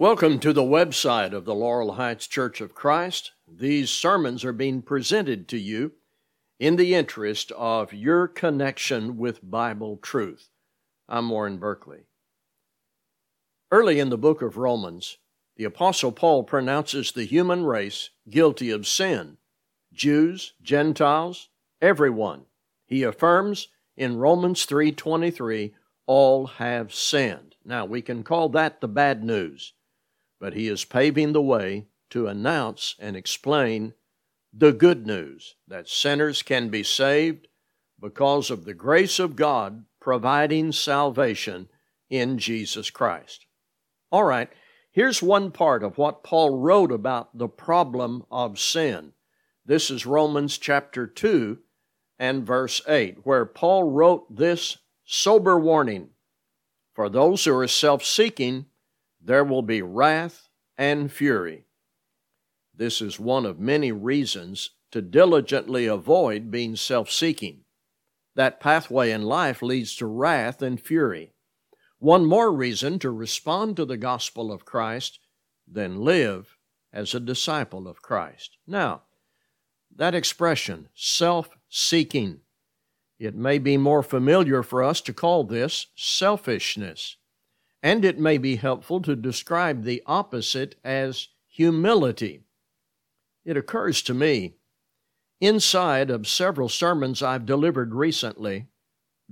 Welcome to the website of the Laurel Heights Church of Christ. These sermons are being presented to you in the interest of your connection with Bible truth. I'm Warren Berkeley. Early in the book of Romans, the Apostle Paul pronounces the human race guilty of sin Jews, Gentiles, everyone. He affirms in Romans 3:23 all have sinned. Now we can call that the bad news but he is paving the way to announce and explain the good news that sinners can be saved because of the grace of God providing salvation in Jesus Christ. All right, here's one part of what Paul wrote about the problem of sin. This is Romans chapter 2 and verse 8, where Paul wrote this sober warning For those who are self seeking, there will be wrath and fury. This is one of many reasons to diligently avoid being self seeking. That pathway in life leads to wrath and fury. One more reason to respond to the gospel of Christ than live as a disciple of Christ. Now, that expression, self seeking, it may be more familiar for us to call this selfishness and it may be helpful to describe the opposite as humility. It occurs to me, inside of several sermons I've delivered recently,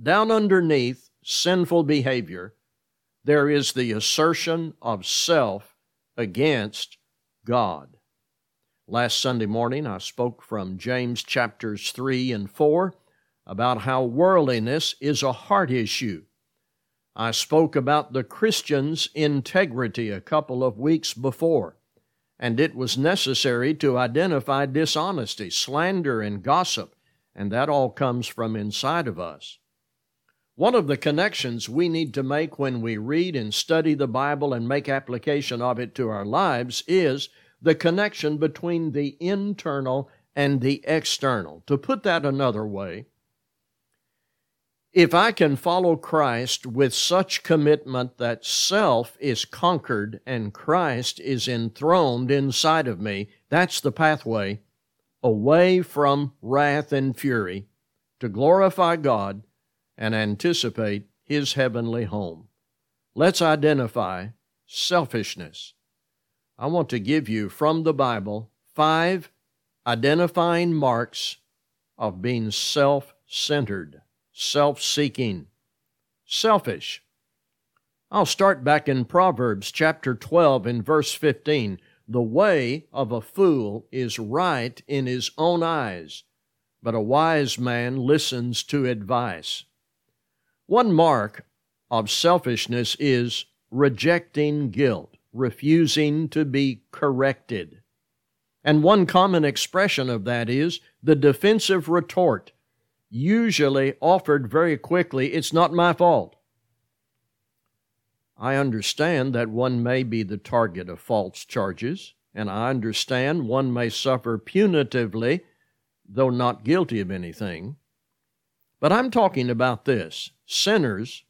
down underneath sinful behavior, there is the assertion of self against God. Last Sunday morning, I spoke from James chapters 3 and 4 about how worldliness is a heart issue I spoke about the Christian's integrity a couple of weeks before, and it was necessary to identify dishonesty, slander, and gossip, and that all comes from inside of us. One of the connections we need to make when we read and study the Bible and make application of it to our lives is the connection between the internal and the external. To put that another way, if I can follow Christ with such commitment that self is conquered and Christ is enthroned inside of me, that's the pathway away from wrath and fury to glorify God and anticipate His heavenly home. Let's identify selfishness. I want to give you from the Bible five identifying marks of being self centered self seeking, selfish. I'll start back in Proverbs chapter 12 in verse 15. The way of a fool is right in his own eyes, but a wise man listens to advice. One mark of selfishness is rejecting guilt, refusing to be corrected. And one common expression of that is the defensive retort usually offered very quickly, it's not my fault. I understand that one may be the target of false charges, and I understand one may suffer punitively, though not guilty of anything. But I'm talking about this sinners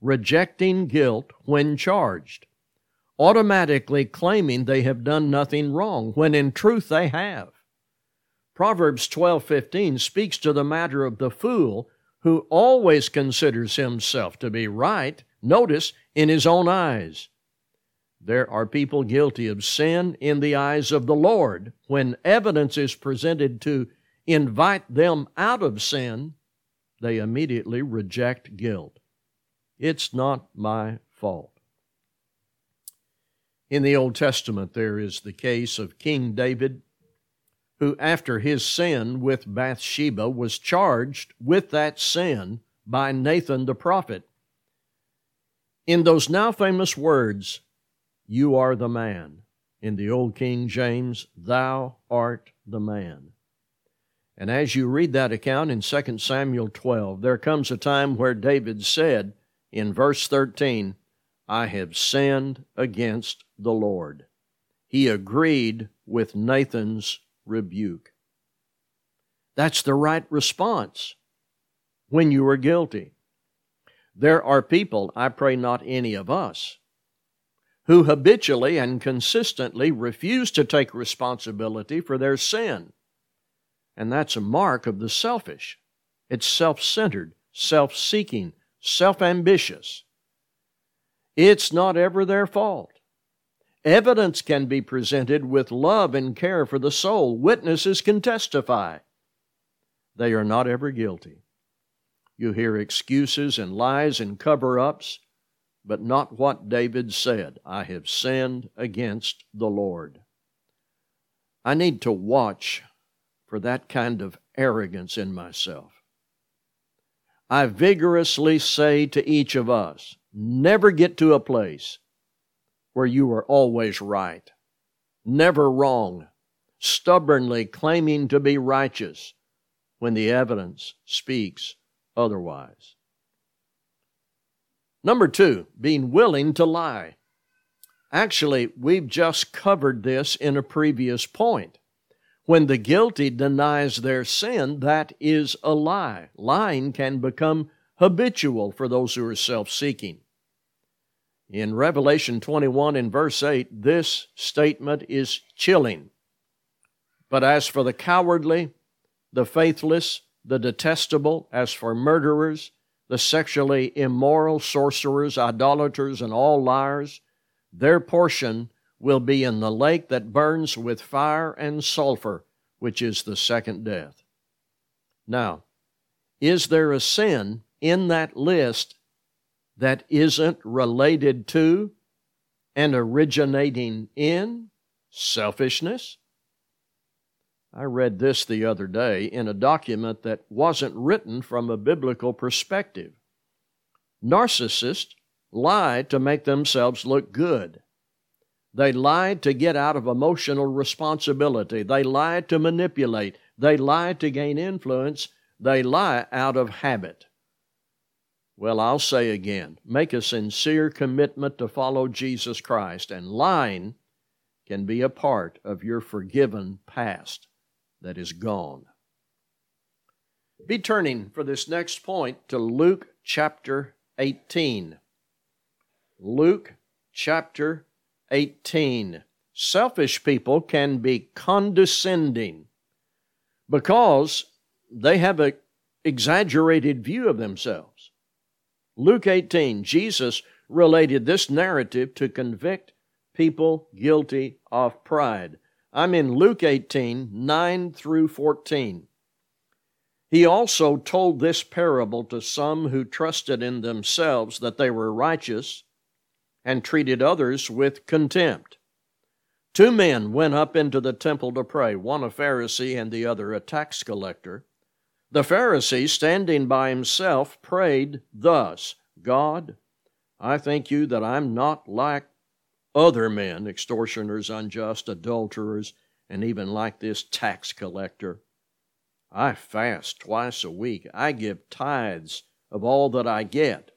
rejecting guilt when charged, automatically claiming they have done nothing wrong, when in truth they have. Proverbs 12:15 speaks to the matter of the fool who always considers himself to be right, notice, in his own eyes. There are people guilty of sin in the eyes of the Lord. When evidence is presented to invite them out of sin, they immediately reject guilt. It's not my fault. In the Old Testament, there is the case of King David who, after his sin with Bathsheba, was charged with that sin by Nathan the prophet. In those now famous words, You are the man, in the Old King James, Thou art the man. And as you read that account in 2 Samuel 12, there comes a time where David said in verse 13, I have sinned against the Lord. He agreed with Nathan's rebuke. That's the right response when you are guilty. There are people, I pray not any of us, who habitually and consistently refuse to take responsibility for their sin. And that's a mark of the selfish. It's self centered, self seeking, self ambitious. It's not ever their fault. Evidence can be presented with love and care for the soul. Witnesses can testify. They are not ever guilty. You hear excuses and lies and cover ups, but not what David said I have sinned against the Lord. I need to watch for that kind of arrogance in myself. I vigorously say to each of us never get to a place where you are always right, never wrong, stubbornly claiming to be righteous when the evidence speaks otherwise. Number two, being willing to lie. Actually, we've just covered this in a previous point. When the guilty denies their sin, that is a lie. Lying can become habitual for those who are self seeking. In Revelation 21 in verse 8, this statement is chilling. But as for the cowardly, the faithless, the detestable, as for murderers, the sexually immoral, sorcerers, idolaters, and all liars, their portion will be in the lake that burns with fire and sulfur, which is the second death. Now, is there a sin in that list that isn't related to and originating in selfishness? I read this the other day in a document that wasn't written from a biblical perspective. Narcissists lie to make themselves look good. They lie to get out of emotional responsibility. They lie to manipulate. They lie to gain influence. They lie out of habit. Well, I'll say again make a sincere commitment to follow Jesus Christ, and lying can be a part of your forgiven past that is gone. Be turning for this next point to Luke chapter 18. Luke chapter 18. Selfish people can be condescending because they have an exaggerated view of themselves. Luke 18, Jesus related this narrative to convict people guilty of pride. I'm in Luke 18, 9 through 14. He also told this parable to some who trusted in themselves that they were righteous and treated others with contempt. Two men went up into the temple to pray, one a Pharisee and the other a tax collector. The Pharisee, standing by himself, prayed thus God, I thank you that I'm not like other men, extortioners, unjust, adulterers, and even like this tax collector. I fast twice a week. I give tithes of all that I get.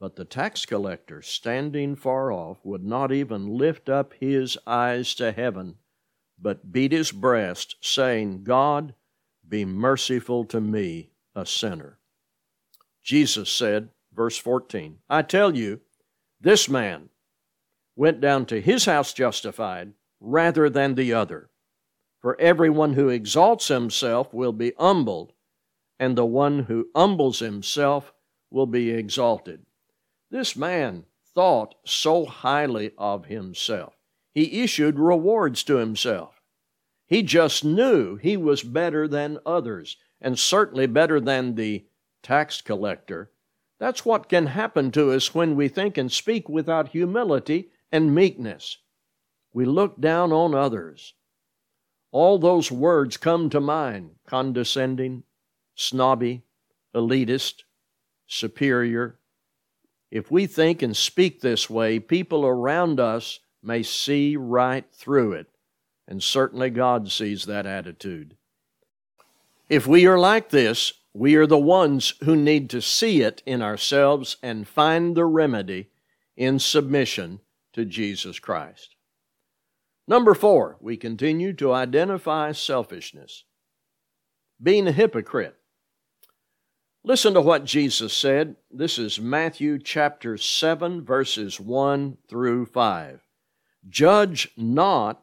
But the tax collector, standing far off, would not even lift up his eyes to heaven, but beat his breast, saying, God, be merciful to me, a sinner. Jesus said, verse 14, I tell you, this man went down to his house justified rather than the other. For everyone who exalts himself will be humbled, and the one who humbles himself will be exalted. This man thought so highly of himself. He issued rewards to himself. He just knew he was better than others, and certainly better than the tax collector. That's what can happen to us when we think and speak without humility and meekness. We look down on others. All those words come to mind condescending, snobby, elitist, superior. If we think and speak this way, people around us may see right through it and certainly God sees that attitude. If we are like this, we are the ones who need to see it in ourselves and find the remedy in submission to Jesus Christ. Number four, we continue to identify selfishness. Being a hypocrite. Listen to what Jesus said. This is Matthew chapter 7, verses 1 through 5. Judge not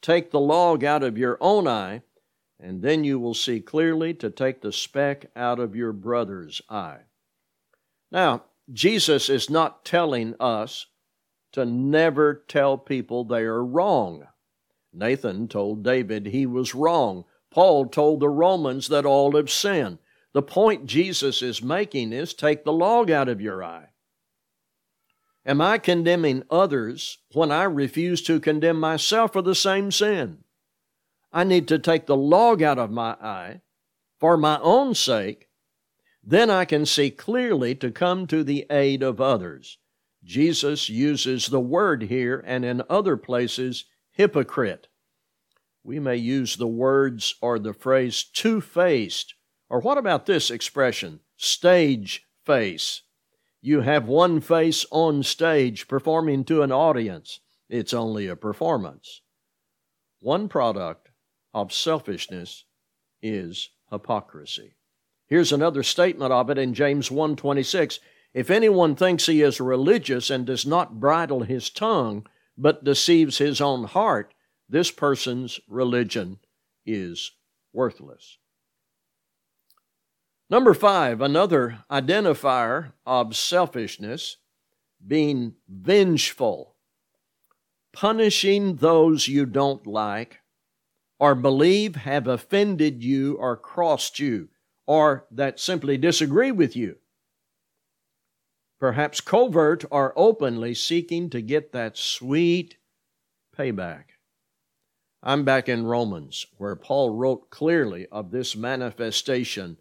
take the log out of your own eye, and then you will see clearly to take the speck out of your brother's eye. Now, Jesus is not telling us to never tell people they are wrong. Nathan told David he was wrong. Paul told the Romans that all have sinned. The point Jesus is making is take the log out of your eye. Am I condemning others when I refuse to condemn myself for the same sin? I need to take the log out of my eye for my own sake. Then I can see clearly to come to the aid of others. Jesus uses the word here and in other places, hypocrite. We may use the words or the phrase two faced or what about this expression, stage face? You have one face on stage performing to an audience. It's only a performance. One product of selfishness is hypocrisy. Here's another statement of it in James 1:26. If anyone thinks he is religious and does not bridle his tongue, but deceives his own heart, this person's religion is worthless. Number five, another identifier of selfishness, being vengeful, punishing those you don't like or believe have offended you or crossed you or that simply disagree with you. Perhaps covert or openly seeking to get that sweet payback. I'm back in Romans, where Paul wrote clearly of this manifestation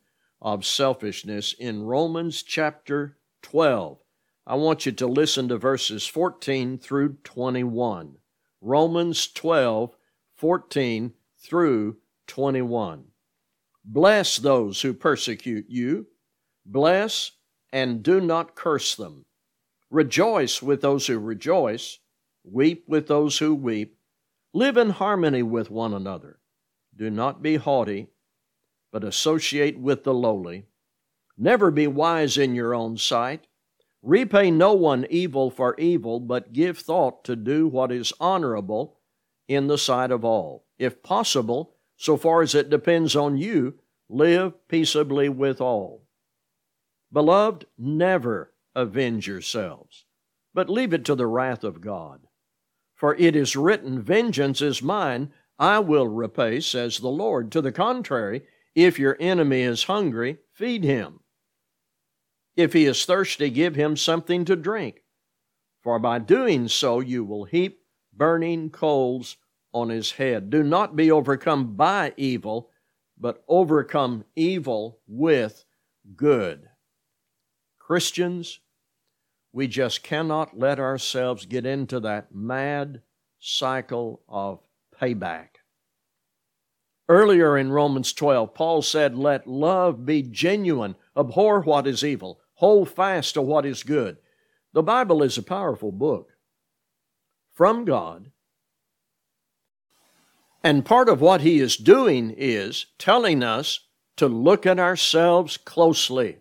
of selfishness in Romans chapter 12. I want you to listen to verses 14 through 21. Romans 12, 14 through 21. Bless those who persecute you. Bless and do not curse them. Rejoice with those who rejoice. Weep with those who weep. Live in harmony with one another. Do not be haughty but associate with the lowly. Never be wise in your own sight. Repay no one evil for evil, but give thought to do what is honorable in the sight of all. If possible, so far as it depends on you, live peaceably with all. Beloved, never avenge yourselves, but leave it to the wrath of God. For it is written, Vengeance is mine, I will repay, says the Lord. To the contrary, if your enemy is hungry, feed him. If he is thirsty, give him something to drink. For by doing so, you will heap burning coals on his head. Do not be overcome by evil, but overcome evil with good. Christians, we just cannot let ourselves get into that mad cycle of payback. Earlier in Romans 12, Paul said, Let love be genuine, abhor what is evil, hold fast to what is good. The Bible is a powerful book from God. And part of what he is doing is telling us to look at ourselves closely.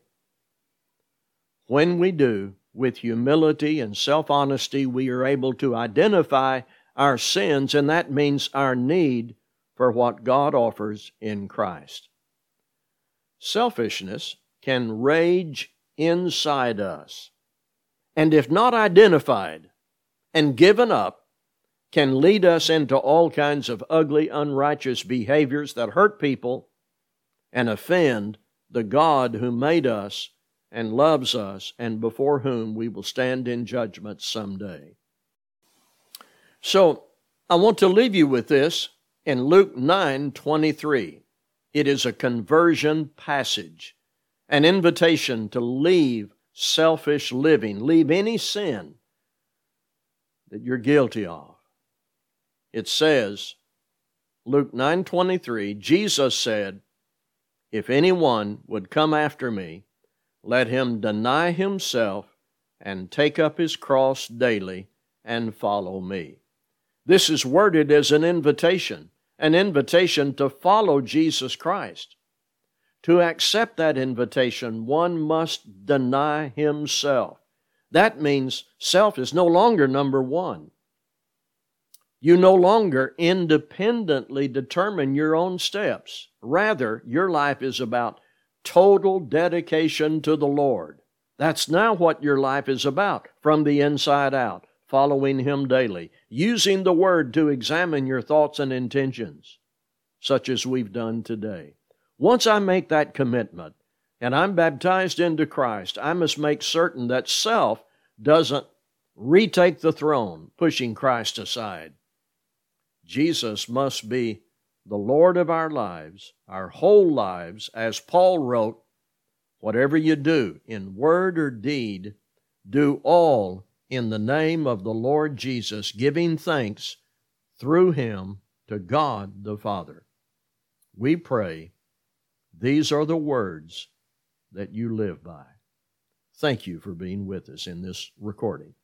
When we do, with humility and self honesty, we are able to identify our sins, and that means our need for what God offers in Christ. Selfishness can rage inside us, and if not identified and given up, can lead us into all kinds of ugly, unrighteous behaviors that hurt people and offend the God who made us and loves us and before whom we will stand in judgment someday. So, I want to leave you with this in Luke 9:23, it is a conversion passage. an invitation to leave selfish living, leave any sin that you're guilty of. It says, Luke 9:23, Jesus said, "If anyone would come after me, let him deny himself and take up his cross daily and follow me." This is worded as an invitation, an invitation to follow Jesus Christ. To accept that invitation, one must deny himself. That means self is no longer number one. You no longer independently determine your own steps. Rather, your life is about total dedication to the Lord. That's now what your life is about from the inside out, following Him daily, using the Word to examine your thoughts and intentions, such as we've done today. Once I make that commitment and I'm baptized into Christ, I must make certain that self doesn't retake the throne, pushing Christ aside. Jesus must be the Lord of our lives, our whole lives, as Paul wrote, whatever you do, in word or deed, do all in the name of the Lord Jesus, giving thanks through him to God the Father. We pray these are the words that you live by. Thank you for being with us in this recording.